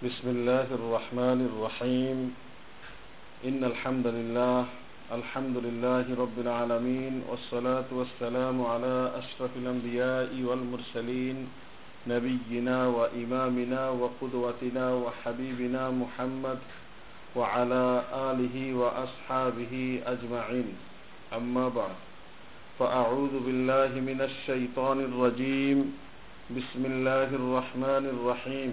بسم الله الرحمن الرحيم. إن الحمد لله الحمد لله رب العالمين والصلاة والسلام على أشرف الأنبياء والمرسلين نبينا وإمامنا وقدوتنا وحبيبنا محمد وعلى آله وأصحابه أجمعين. أما بعد فأعوذ بالله من الشيطان الرجيم. بسم الله الرحمن الرحيم.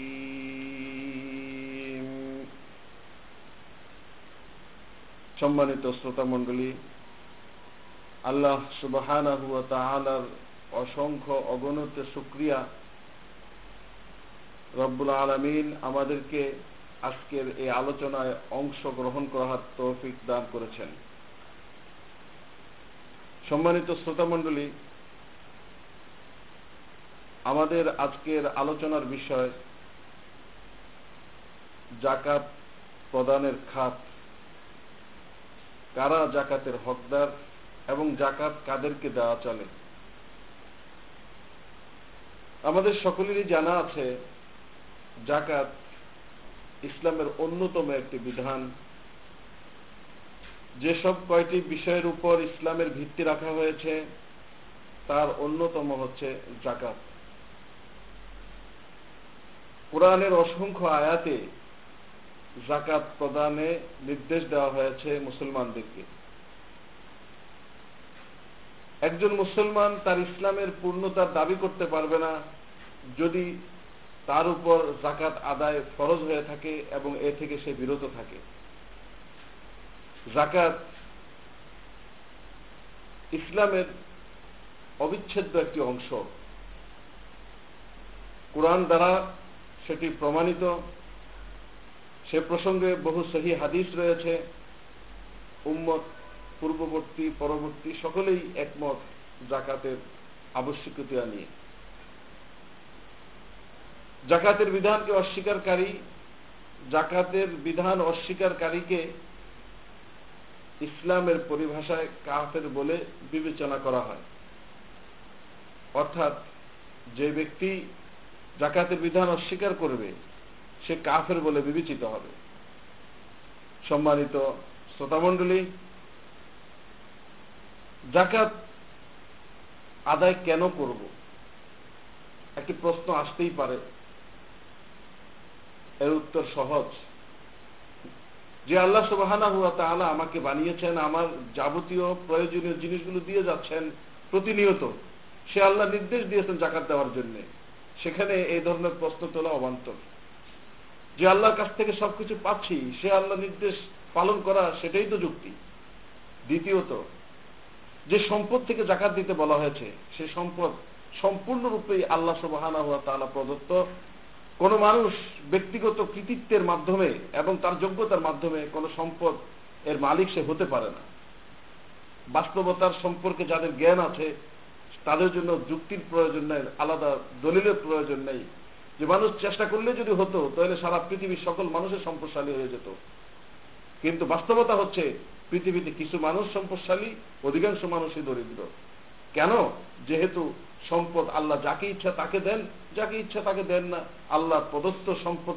সম্মানিত শ্রোতা মণ্ডলী আল্লাহ ওয়া অসংখ্য অগণিত শুকরিয়া রব্বুল আলামিন আমাদেরকে আজকের এই আলোচনায় অংশ গ্রহণ করার তৌফিক দান করেছেন। সম্মানিত শ্রোতা মণ্ডলী আমাদের আজকের আলোচনার বিষয় জাকাত প্রদানের খাত। কারা জাকাতের হকদার এবং জাকাত কাদেরকে দেওয়া চলে? আমাদের সকলেরই জানা আছে, জাকাত ইসলামের অন্যতম একটি বিধান। যেসব কয়টি বিষয়ের উপর ইসলামের ভিত্তি রাখা হয়েছে, তার অন্যতম হচ্ছে জাকাত। কোরআনের অসংখ্য আয়াতে জাকাত প্রদানে নির্দেশ দেওয়া হয়েছে মুসলমানদেরকে। একজন মুসলমান তার ইসলামের পূর্ণতার দাবি করতে পারবে না, যদি তার উপর জাকাত আদায় ফরজ হয়ে থাকে এবং এ থেকে সে বিরত থাকে। জাকাত ইসলামের অবিচ্ছেদ্য একটি অংশ। কোরআন দ্বারা সেটি প্রমাণিত সে প্রসঙ্গে বহু সহি হাদিস রয়েছে। উম্মত, পূর্ববর্তী, পরবর্তী সকলেই একমত জাকাতের আবশ্যকতা নিয়ে। জাকাতের বিধানকে অস্বীকারী, জাকাতের বিধান অস্বীকারীকে ইসলামের পরিভাষায় কাফের বলে বিবেচনা করা হয়। অর্থাৎ যে ব্যক্তি জাকাতের বিধান অস্বীকার করবে সে কাফের বলে বিবেচিত হবে। সম্মানিত শ্রোতামণ্ডলী জাকাত আদায় কেন করব? একটি প্রশ্ন আসতেই পারে। এর উত্তর সহজ। যে আল্লাহ সুবাহানা হুয়া তাহলে আমাকে বানিয়েছেন, আমার যাবতীয় প্রয়োজনীয় জিনিসগুলো দিয়ে যাচ্ছেন প্রতিনিয়ত, সে আল্লাহ নির্দেশ দিয়েছেন জাকাত দেওয়ার জন্য। সেখানে এই ধরনের প্রশ্ন তোলা অবান্তর। যে আল্লাহর কাছ থেকে সবকিছু পাচ্ছি, সে আল্লাহ নির্দেশ পালন করা সেটাই তো যুক্তি। দ্বিতীয়ত, যে সম্পদ থেকে জাকাত দিতে বলা হয়েছে, সে সম্পদ সম্পূর্ণরূপে আল্লাহ হুয়া তাহলে প্রদত্ত। কোন মানুষ ব্যক্তিগত কৃতিত্বের মাধ্যমে এবং তার যোগ্যতার মাধ্যমে কোন সম্পদ এর মালিক সে হতে পারে না। বাস্তবতার সম্পর্কে যাদের জ্ঞান আছে, তাদের জন্য যুক্তির প্রয়োজন নেই, আলাদা দলিলের প্রয়োজন নেই। যে মানুষ চেষ্টা করলে যদি হতো, তাহলে সারা পৃথিবীর সকল মানুষের সম্পদশালী হয়ে যেত। কিন্তু বাস্তবতা হচ্ছে, পৃথিবীতে কিছু মানুষ সম্পদশালী, অধিকাংশ মানুষই দরিদ্র। কেন? যেহেতু সম্পদ আল্লাহ যাকে ইচ্ছা তাকে দেন, যাকে ইচ্ছা তাকে দেন না, আল্লাহ প্রদত্ত সম্পদ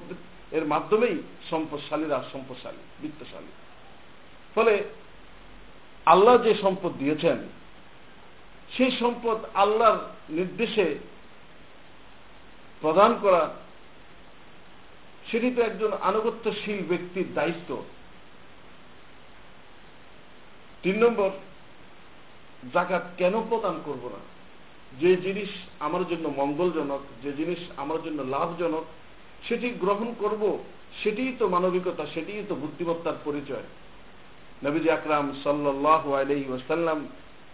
এর মাধ্যমেই সম্পদশালীরা সম্পদশালী, বিত্তশালী। ফলে আল্লাহ যে সম্পদ দিয়েছেন, সেই সম্পদ আল্লাহর নির্দেশে প্রদান করা, সেটি তো একজন আনুগত্যশীল ব্যক্তির দায়িত্ব। তিন নম্বর জাকাত কেন প্রদান করব না? যে জিনিস আমার জন্য মঙ্গলজনক, যে জিনিস আমার জন্য লাভজনক, সেটি গ্রহণ করব, সেটিই তো মানবিকতা, সেটিই তো বুদ্ধিমত্তার পরিচয়। নবীজি আকরাম সাল্লাহ আলহি ওসাল্লাম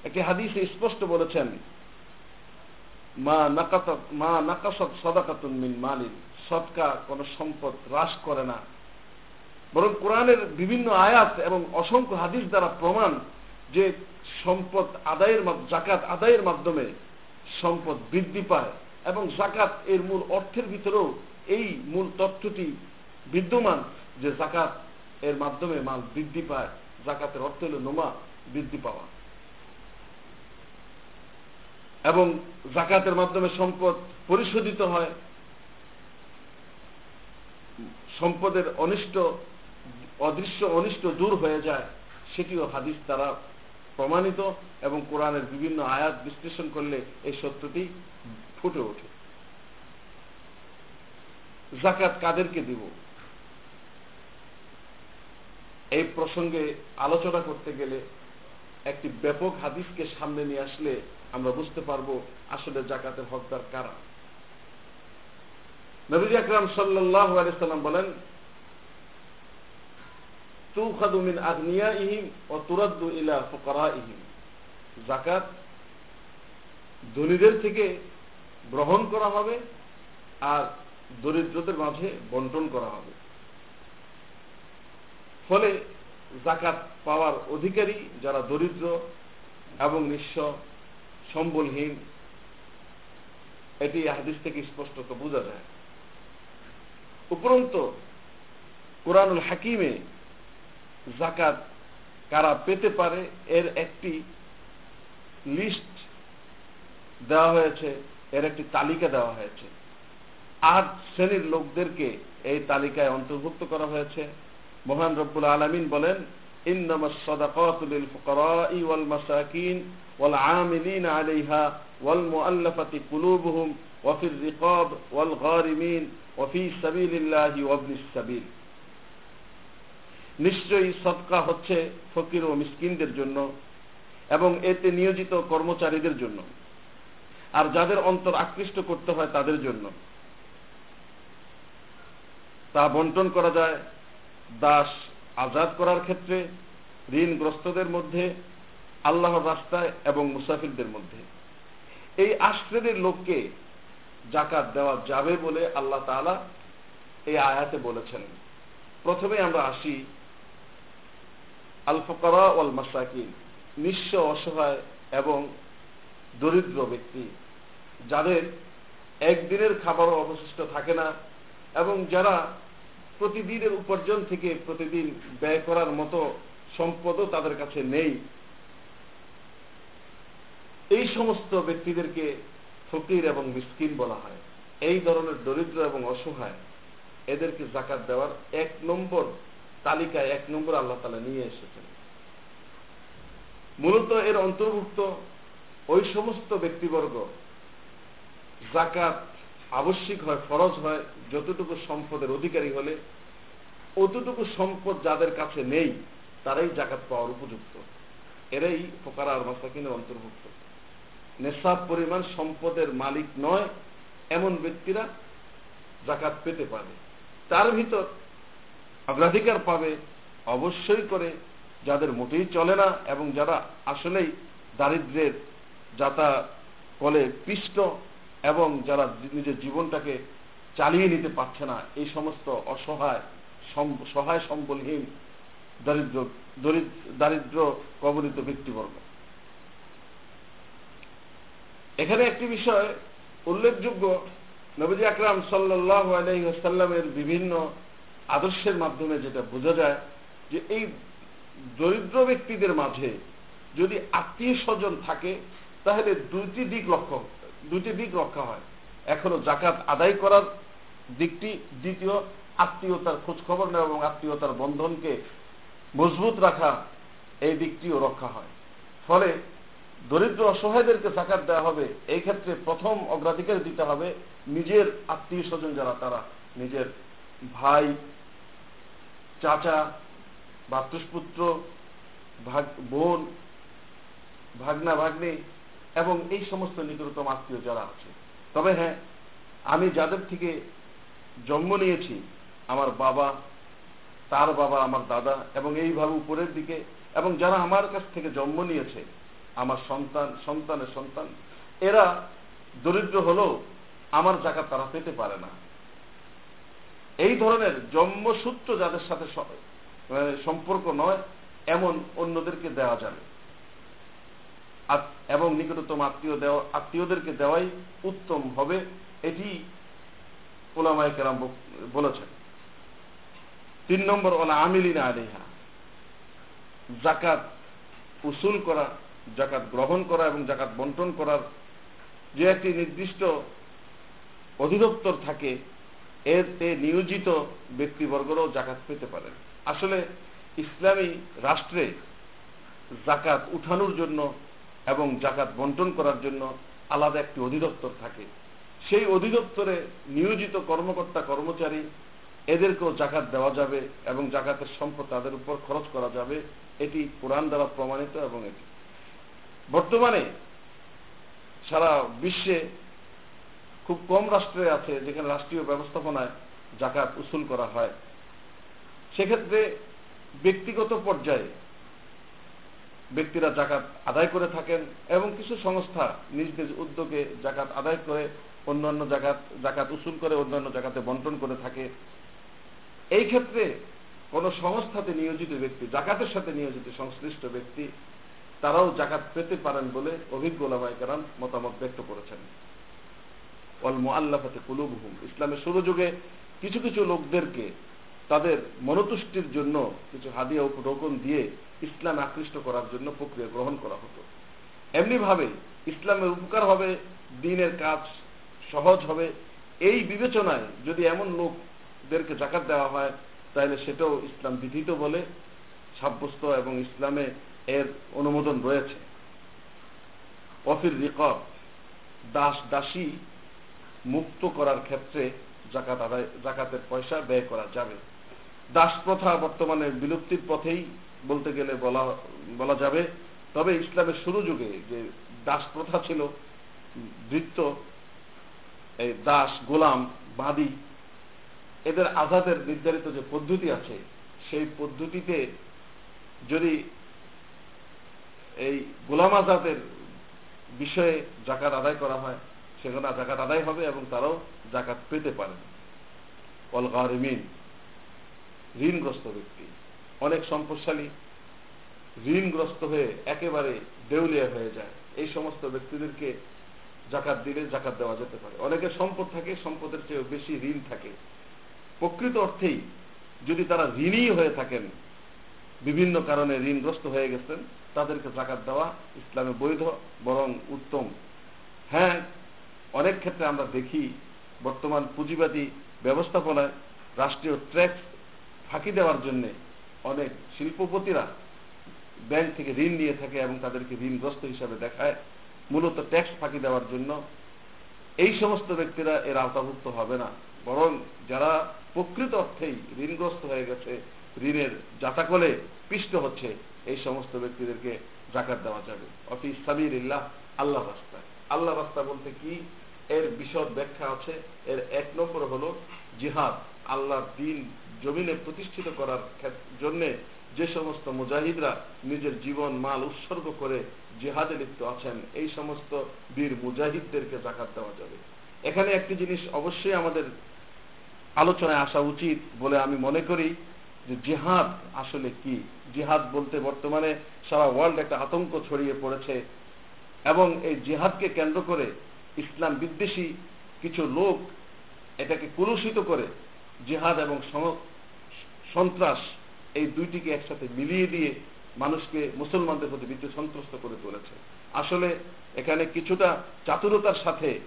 একটি হাদিসে স্পষ্ট বলেছেন মা নাকাত মা নাকাসত সদাকাতুন মিন মালিন। সৎকা কোন সম্পদ হ্রাস করে না। বরং কোরআনের বিভিন্ন আয়াত এবং অসংখ্য হাদিস দ্বারা প্রমাণ যে সম্পদ আদায়ের জাকাত আদায়ের মাধ্যমে সম্পদ বৃদ্ধি পায় এবং জাকাত এর মূল অর্থের ভিতরেও এই মূল তথ্যটি বিদ্যমান যে জাকাত এর মাধ্যমে মাল বৃদ্ধি পায়। জাকাতের অর্থ হল নোমা বৃদ্ধি পাওয়া। এবং জাকাতের মাধ্যমে সম্পদ পরিশোধিত হয়, সম্পদের অনিষ্ট, অদৃশ্য অনিষ্ট দূর হয়ে যায়, সেটিও হাদিস দ্বারা প্রমাণিত এবং কোরআনের বিভিন্ন আয়াত বিশ্লেষণ করলে এই সত্যটি ফুটে ওঠে। জাকাত কাদেরকে দিব? এই প্রসঙ্গে আলোচনা করতে গেলে একটি ব্যাপক হাদিসকে সামনে নিয়ে আসলে আমরা বুঝতে পারব আসলে জাকাতের হকদার কারা। নবীজ আকরাম সাল্লাহ আলাইসাল্লাম বলেন, তুখাদু মিন আগনিয়া ইহিম ও তুরাদ্দু ইলা ফুকারা ইহিম জাকাত ধনীদের থেকে গ্রহণ করা হবে আর দরিদ্রদের মাঝে বন্টন করা হবে। ফলে জাকাত পাওয়ার অধিকারী যারা দরিদ্র এবং নিঃস্ব, সম্বলহীন, এটি হাদিস থেকে স্পষ্টত বোঝা যায়। উপরন্ত, কোরআনুল হাকিমে জাকাত কারা পেতে পারে এর একটি লিস্ট দেওয়া হয়েছে, এর একটি তালিকা দেওয়া হয়েছে। আট শ্রেণির লোকদেরকে এই তালিকায় অন্তর্ভুক্ত করা হয়েছে। মহান রব্বুল আলমিন বলেন إنما الصدقات للفقراء والمساكين والعاملين عليها والمؤلفة قلوبهم وفي الرقاب والغارمين وفي سبيل الله وابن السبيل নিশ্চয়ই সৎকা হচ্ছে ফকির ও মিসকিনদের জন্য এবং এতে নিয়োজিত কর্মচারীদের জন্য আর যাদের অন্তর আকৃষ্ট করতে হয় তাদের জন্য তা বন্টন করা যায় দাস আজাদ করার ক্ষেত্রে, ঋণগ্রস্তদের মধ্যে, আল্লাহর রাস্তায় এবং মুসাফিরদের মধ্যে। এই আশ্রেণীর লোককে জাকাত দেওয়া যাবে বলে আল্লাহ তালা এই আয়াতে বলেছেন। প্রথমে আমরা আসি আল ফকরা ওয়াল মাসাকিন, নিঃস্ব অসহায় এবং দরিদ্র ব্যক্তি, যাদের একদিনের খাবারও অবশিষ্ট থাকে না এবং যারা প্রতিদিনের উপার্জন থেকে প্রতিদিন ব্যয় করার মতো সম্পদও তাদের কাছে নেই। এই সমস্ত ব্যক্তিদেরকে ফকির এবং মিসকিন বলা হয়। এই ধরনের দরিদ্র এবং অসহায় এদেরকে জাকাত দেওয়ার এক নম্বর তালিকায় এক নম্বর আল্লাহ তালা নিয়ে এসেছেন। মূলত এর অন্তর্ভুক্ত ওই সমস্ত ব্যক্তিবর্গ জাকাত আবশ্যিক হয়, ফরজ হয়, যতটুকু সম্পদের অধিকারী হলে, অতটুকু সম্পদ যাদের কাছে নেই, তারাই জাকাত পাওয়ার উপযুক্ত। এরাই ফোকারা আর মাসাকিনের অন্তর্ভুক্ত। নেশাব পরিমাণ সম্পদের মালিক নয়, এমন ব্যক্তিরা জাকাত পেতে পারে। তার ভিতর অগ্রাধিকার পাবে অবশ্যই করে যাদের মোটেই চলে না এবং যারা আসলেই দারিদ্রের যাতা কলে পিষ্ট এবং যারা নিজের জীবনটাকে চালিয়ে নিতে পারছে না, এই সমস্ত অসহায় সহায় সম্বলহীন, দারিদ্র দারিদ্র কবলিত ব্যক্তিবর্গ। এখানে একটি বিষয় উল্লেখযোগ্য। নবী আকরাম সাল্লাহ আলহিহাসাল্লামের বিভিন্ন আদর্শের মাধ্যমে যেটা বোঝা যায় যে এই দরিদ্র ব্যক্তিদের মাঝে যদি আত্মীয় স্বজন থাকে, তাহলে দুইটি দিক লক্ষ্য দুইটি দিক রক্ষা হয়। এখনও জাকাত আদায় করার দিকটি, দ্বিতীয় আত্মীয়তার খোঁজ খবর নেওয়া এবং আত্মীয়তার বন্ধনকে মজবুত রাখা, এই দিকটিও রক্ষা হয়। ফলে দরিদ্র অসহায়দেরকে জাকাত দেওয়া হবে, এই ক্ষেত্রে প্রথম অগ্রাধিকার দিতে হবে নিজের আত্মীয় স্বজন যারা, তারা নিজের ভাই, চাচা ভাতৃষ্পুত্র বোন, ভাগনা, ভাগ্নে এবং এই সমস্ত নিকটতম আত্মীয় যারা আছে। তবে হ্যাঁ আমি যাদের থেকে জন্ম নিয়েছি, আমার বাবা, তার বাবা, আমার দাদা, এবং এইভাবে উপরের দিকে, এবং যারা আমার কাছ থেকে জন্ম নিয়েছে, আমার সন্তান, সন্তানের সন্তান, এরা দরিদ্র হলেও আমার জাকাত তারা পেতে পারে না। এই ধরনের জন্মসূত্র যাদের সাথে সম্পর্ক নয়, এমন অন্যদেরকে দেওয়া যাবে। এবং নিকটতম আত্মীয় দেওয়া আত্মীয়দেরকে দেওয়াই উত্তম হবে, এটি ওলামায় কেরাম বলেছেন। তিন নম্বর, ওলা আমিলিনা আলিহা জাকাত উসুল করা, জাকাত গ্রহণ করা এবং জাকাত বন্টন করার যে একটি নির্দিষ্ট অধিদপ্তর থাকে, এতে নিয়োজিত ব্যক্তিবর্গরাও জাকাত পেতে পারেন। আসলে ইসলামী রাষ্ট্রে জাকাত উঠানোর জন্য এবং জাকাত বন্টন করার জন্য আলাদা একটি অধিদপ্তর থাকে। সেই অধিদপ্তরে নিয়োজিত কর্মকর্তা, কর্মচারী, এদেরকেও জাকাত দেওয়া যাবে এবং জাকাতের সম্পদ তাদের উপর খরচ করা যাবে। এটি কোরআন দ্বারা প্রমাণিত এবং এটি। বর্তমানে সারা বিশ্বে খুব কম রাষ্ট্রে আছে যেখানে রাষ্ট্রীয় ব্যবস্থাপনায় জাকাত উসুল করা হয়। সেক্ষেত্রে ব্যক্তিগত পর্যায়ে ব্যক্তিরা জাকাত আদায় করে থাকেন এবং কিছু সংস্থা নিজ নিজ উদ্যোগে জাকাত আদায় করে, অন্যান্য জাকাত জাকাত উসুল করে, অন্যান্য জায়গাতে বন্টন করে থাকে। এই ক্ষেত্রে কোন সংস্থাতে নিয়োজিত ব্যক্তি, জাকাতের সাথে নিয়োজিত সংশ্লিষ্ট ব্যক্তি, তারাও জাকাত পেতে পারেন বলে অভিজ্ঞ ওলামাইকারাম মতামত ব্যক্ত করেছেন। অল মোয়াল্লাফাতে কুলুবহুম। ইসলামের শুরু যুগে কিছু কিছু লোকদেরকে তাদের মনতুষ্টির জন্য কিছু হাদিয়া উপটোকন দিয়ে ইসলাম আকৃষ্ট করার জন্য প্রক্রিয়া গ্রহণ করা হতো। এমনি ভাবে ইসলামের উপকার হবে, দিনের কাজ সহজ হবে। এই বিবেচনায় যদি এমন লোকদেরকে জাকাত দেওয়া হয়, তাহলে সেটাও ইসলাম বিধিত বলে সাব্যস্ত এবং ইসলামে এর অনুমোদন রয়েছে। অফির রিকব, দাস দাসী মুক্ত করার ক্ষেত্রে জাকাত আদায় জাকাতের পয়সা ব্যয় করা যাবে। দাস প্রথা বর্তমানে বিলুপ্তির পথেই বলতে গেলে বলা বলা যাবে। তবে ইসলামের শুরু যুগে যে দাস প্রথা ছিল, বৃত্ত, এই দাস, গোলাম, বাদী, এদের আজাদের নির্ধারিত যে পদ্ধতি আছে, সেই পদ্ধতিতে যদি এই গোলাম আজাদের বিষয়ে জাকাত আদায় করা হয়, সেখানে জাকাত আদায় হবে এবং তারাও জাকাত পেতে পারেন। অল গারিমিন। ঋণগ্রস্ত ব্যক্তি। অনেক সম্পদশালী ঋণগ্রস্ত হয়ে একেবারে দেউলিয়া হয়ে যায়। এই সমস্ত ব্যক্তিদেরকে জাকাত দিলে জাকাত দেওয়া যেতে পারে। অনেকের সম্পদ থাকে, সম্পদের চেয়ে বেশি ঋণ থাকে। প্রকৃত অর্থেই যদি তারা ঋণই হয়ে থাকেন, বিভিন্ন কারণে ঋণগ্রস্ত হয়ে গেছেন, তাদেরকে জাকাত দেওয়া ইসলামে বৈধ, বরং উত্তম। হ্যাঁ অনেক ক্ষেত্রে আমরা দেখি বর্তমান পুঁজিবাদী ব্যবস্থাপনায় রাষ্ট্রীয় ট্যাক্স ফাঁকি দেওয়ার জন্য অনেক শিল্পপতিরা ব্যাংক থেকে ঋণ নিয়ে থাকে এবং তাদেরকে ঋণগ্রস্ত হিসাবে দেখায়। মূলত ট্যাক্স ফাঁকি দেওয়ার জন্য। এই সমস্ত ব্যক্তিরা এর আওতাভুক্ত হবে না। বরং যারা প্রকৃত অর্থেই ঋণগ্রস্ত হয়ে গেছে, ঋণের জাতাকলে পিষ্ট হচ্ছে, এই সমস্ত ব্যক্তিদেরকে জাকাত দেওয়া যাবে। অফিস সাবির ইল্লাহ আল্লাহ রাস্তা। আল্লাহ রাস্তা বলতে কি? এর বিশদ ব্যাখ্যা আছে। এর এক নম্বর হল জিহাদ, আল্লাহর দিন জমিনে প্রতিষ্ঠিত করার জন্য যে সমস্ত মুজাহিদরা নিজের জীবন, মাল উৎসর্গ করে জেহাদে লিপ্ত আছেন, এই সমস্ত বীর মুজাহিদদেরকে জাকাত দেওয়া যাবে। এখানে একটি জিনিস অবশ্যই আমাদের আলোচনায় আসা উচিত বলে আমি মনে করি যে জেহাদ আসলে কি? জিহাদ বলতে বর্তমানে সারা ওয়ার্ল্ড একটা আতঙ্ক ছড়িয়ে পড়েছে এবং এই জিহাদকে কেন্দ্র করে ইসলাম বিদ্বেষী কিছু লোক এটাকে কুলুষিত করে জিহাদ এবং সন্ত্রাস এই দুইটিকে একসাথে মিলিয়ে দিয়ে মানুষকে মুসলমানদের প্রতি বিদ্যুৎ সন্ত্রস্ত করে তুলেছে। আসলে এখানে কিছুটা চাতুরতার সাথে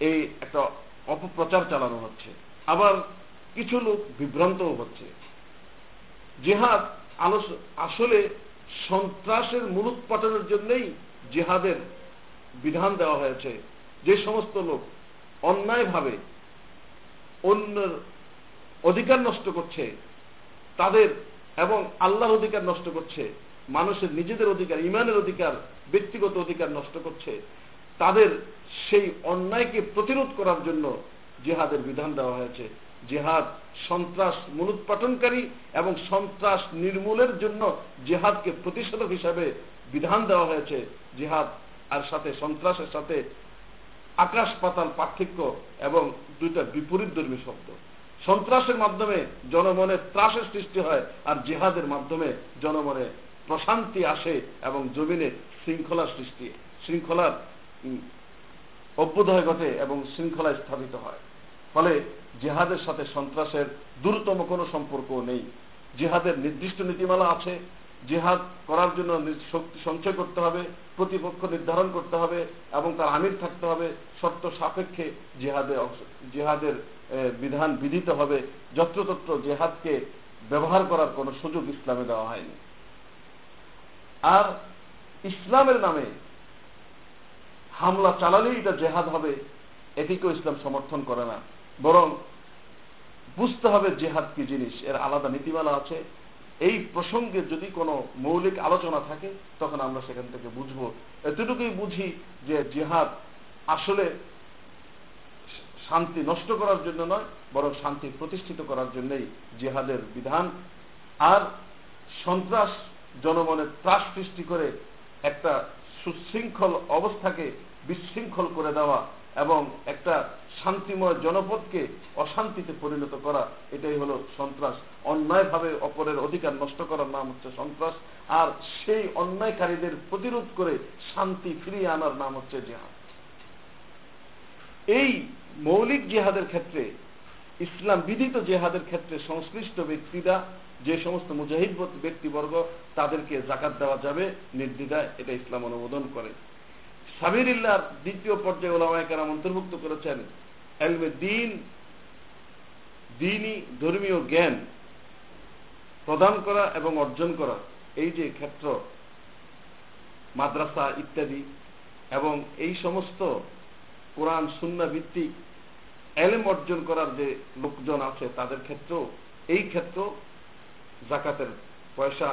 এই একটা অপপ্রচার চালানো হচ্ছে। আবার কিছু লোক বিভ্রান্তও হচ্ছে। জেহাদ আসলে সন্ত্রাসের মূলোৎপাটনের জন্যই জেহাদের বিধান দেওয়া হয়েছে। যে সমস্ত লোক অন্যায়ভাবে অন্যের অধিকার নষ্ট করছে, তাদের এবং আল্লাহর অধিকার নষ্ট করছে, মানুষের নিজেদের অধিকার, ইমানের অধিকার, ব্যক্তিগত অধিকার নষ্ট করছে, তাদের সেই অন্যায়কে প্রতিরোধ করার জন্য জেহাদের বিধান দেওয়া হয়েছে। জেহাদ সন্ত্রাস মূলোৎপাটনকারী এবং সন্ত্রাস নির্মূলের জন্য জেহাদকে প্রতিষেধক হিসাবে বিধান দেওয়া হয়েছে। জেহাদ আর সাথে সন্ত্রাসের সাথে আকাশ পাতাল পার্থক্য এবং দুইটা বিপরীত ধর্মী শব্দ। সন্ত্রাসের মাধ্যমে জনমনে ত্রাসের সৃষ্টি হয় আর জেহাদের মাধ্যমে জনমনে প্রশান্তি আসে এবং জমিনে শৃঙ্খলা সৃষ্টি, শৃঙ্খলার অভ্যুদয় ঘটে এবং শৃঙ্খলা স্থাপিত হয়। ফলে জেহাদের সাথে সন্ত্রাসের দ্রুততম কোনো সম্পর্ক নেই। জেহাদের নির্দিষ্ট নীতিমালা আছে জেহাদ করার জন্য শক্তি সঞ্চয় করতে হবে, প্রতিপক্ষ নির্ধারণ করতে হবে এবং তার আমির থাকতে হবে। শর্ত সাপেক্ষে জেহাদে জেহাদের বিধান বিধিত হবে। যত্রতত্র জেহাদকে ব্যবহার করার কোনো সুযোগ ইসলামে দেওয়া হয়নি। আর ইসলামের নামে হামলা চালালেই এটা জেহাদ হবে, এটিকেও ইসলাম সমর্থন করে না। বরং বুঝতে হবে জেহাদ কি জিনিস, এর আলাদা নীতিমালা আছে। এই প্রসঙ্গে যদি কোনো মৌলিক আলোচনা থাকে, তখন আমরা সেখান থেকে বুঝব। এতটুকুই বুঝি যে জেহাদ আসলে শান্তি নষ্ট করার জন্য নয়, বরং শান্তি প্রতিষ্ঠিত করার জন্যই জেহাদের বিধান। আর সন্ত্রাস জনমনে ত্রাস সৃষ্টি করে একটা সুশৃঙ্খল অবস্থাকে বিশৃঙ্খল করে দেওয়া এবং একটা শান্তিময় জনপদকে অশান্তিতে পরিণত করা, এটাই হলো সন্ত্রাস। অন্যায়ভাবে অপরের অধিকার নষ্ট করার নাম হচ্ছে সন্ত্রাস, আর সেই অন্যায়কারীদের প্রতিরোধ করে শান্তি ফিরিয়ে আনার নাম হচ্ছে জেহাদ। এই মৌলিক জেহাদের ক্ষেত্রে, ইসলাম বিধিত জেহাদের ক্ষেত্রে সংশ্লিষ্ট ব্যক্তিরা, যে সমস্ত মুজাহিদ ব্যক্তিবর্গ, তাদেরকে জাকাত দেওয়া যাবে, নির্দ্বিধায় এটা ইসলাম অনুমোদন করে। সাবিরিল্লার দ্বিতীয় পর্যায়ে ওলামায়কার অন্তর্ভুক্ত করেছেন এলমে দিন দিনই ধর্মীয় জ্ঞান প্রদান করা এবং অর্জন করা। এই যে ক্ষেত্র, মাদ্রাসা ইত্যাদি এবং এই সমস্ত কোরআন, সুন্না ভিত্তিক এলেম অর্জন করার যে লোকজন আছে, তাদের ক্ষেত্রেও এই ক্ষেত্র জাকাতের পয়সা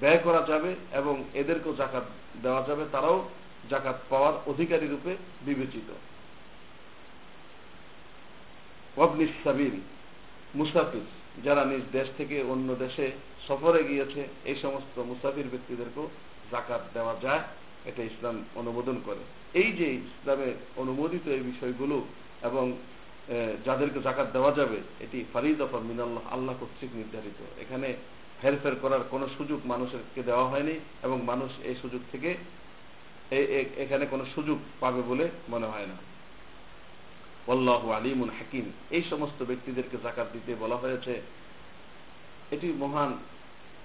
ব্যয় করা যাবে এবং এদেরকেও জাকাত দেওয়া যাবে। তারাও জাকাত পাওয়ার অধিকারী রূপে বিবেচিত। মুসাফির, যারা নিজ দেশ থেকে অন্য দেশে সফরে গিয়েছে, এই সমস্ত মুসাফির ব্যক্তিদেরকেও জাকাত দেওয়া যায়, এটা ইসলাম অনুমোদন করে। এই যে ইসলামে অনুমোদিত এই বিষয়গুলো এবং যাদেরকে জাকাত দেওয়া যাবে, এটি ফারিদ অফর মিনাল্লাহ, আল্লাহ কর্তৃক নির্ধারিত। এখানে হেরফের করার কোনো সুযোগ মানুষকে দেওয়া হয়নি এবং মানুষ এই সুযোগ থেকে এখানে কোনো সুযোগ পাবে বলে মনে হয় না। অল্লাহ আলিমুন হাকিম। এই সমস্ত ব্যক্তিদেরকে জাকাত দিতে বলা হয়েছে। এটি মহান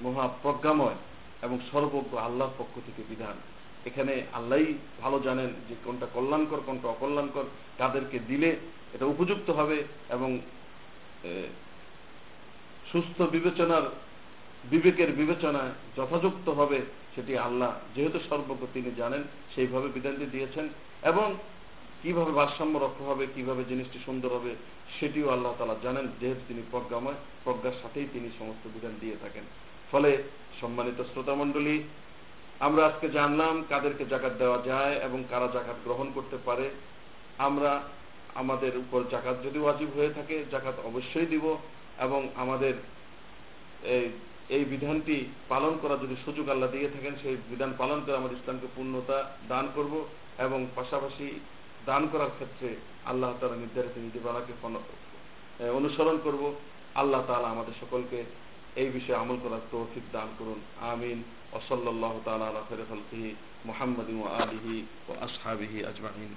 মহাপ্রজ্ঞাময় এবং সর্বজ্ঞ আল্লাহর পক্ষ থেকে বিধান। এখানে আল্লাহ ভালো জানেন যে কোনটা কল্যাণকর, কোনটা অকল্যাণকর। তাদেরকে দিলে এটা উপযুক্ত হবে এবং সুস্থ বিবেচনার বিবেকের বিবেচনায় যথাযুক্ত হবে সেটি আল্লাহ। যেহেতু সর্বজ্ঞ তিনি জানেন, সেইভাবে বিধানটি দিয়েছেন এবং কীভাবে ভারসাম্য রক্ষা হবে, কীভাবে জিনিসটি সুন্দর হবে, সেটিও আল্লাহ তালা জানেন। যেহেতু তিনি প্রজ্ঞাময়, প্রজ্ঞার সাথেই তিনি সমস্ত বিধান দিয়ে থাকেন। ফলে সম্মানিত শ্রোতামণ্ডলী আমরা আজকে জানলাম কাদেরকে জাকাত দেওয়া যায় এবং কারা জাকাত গ্রহণ করতে পারে। আমরা আমাদের উপর জাকাত যদি ওয়াজিব হয়ে থাকে, জাকাত অবশ্যই দিব এবং আমাদের এই বিধানটি পালন করার যদি সুযোগ আল্লাহ দিয়ে থাকেন, সেই বিধান পালন করে আমাদের ইসলামকে পূর্ণতা দান করব এবং পাশাপাশি দান করার ক্ষেত্রে আল্লাহ তালা নির্ধারিত নীতিমালাকে অনুসরণ করব। আল্লাহ তালা আমাদের সকলকে এই বিষয়ে আমল করার তৌফিক দান করুন। আমিন। ওসল্লাহ তালা আলা মোহাম্মদ আলিহি ও আসহাবিহি আজমাহিন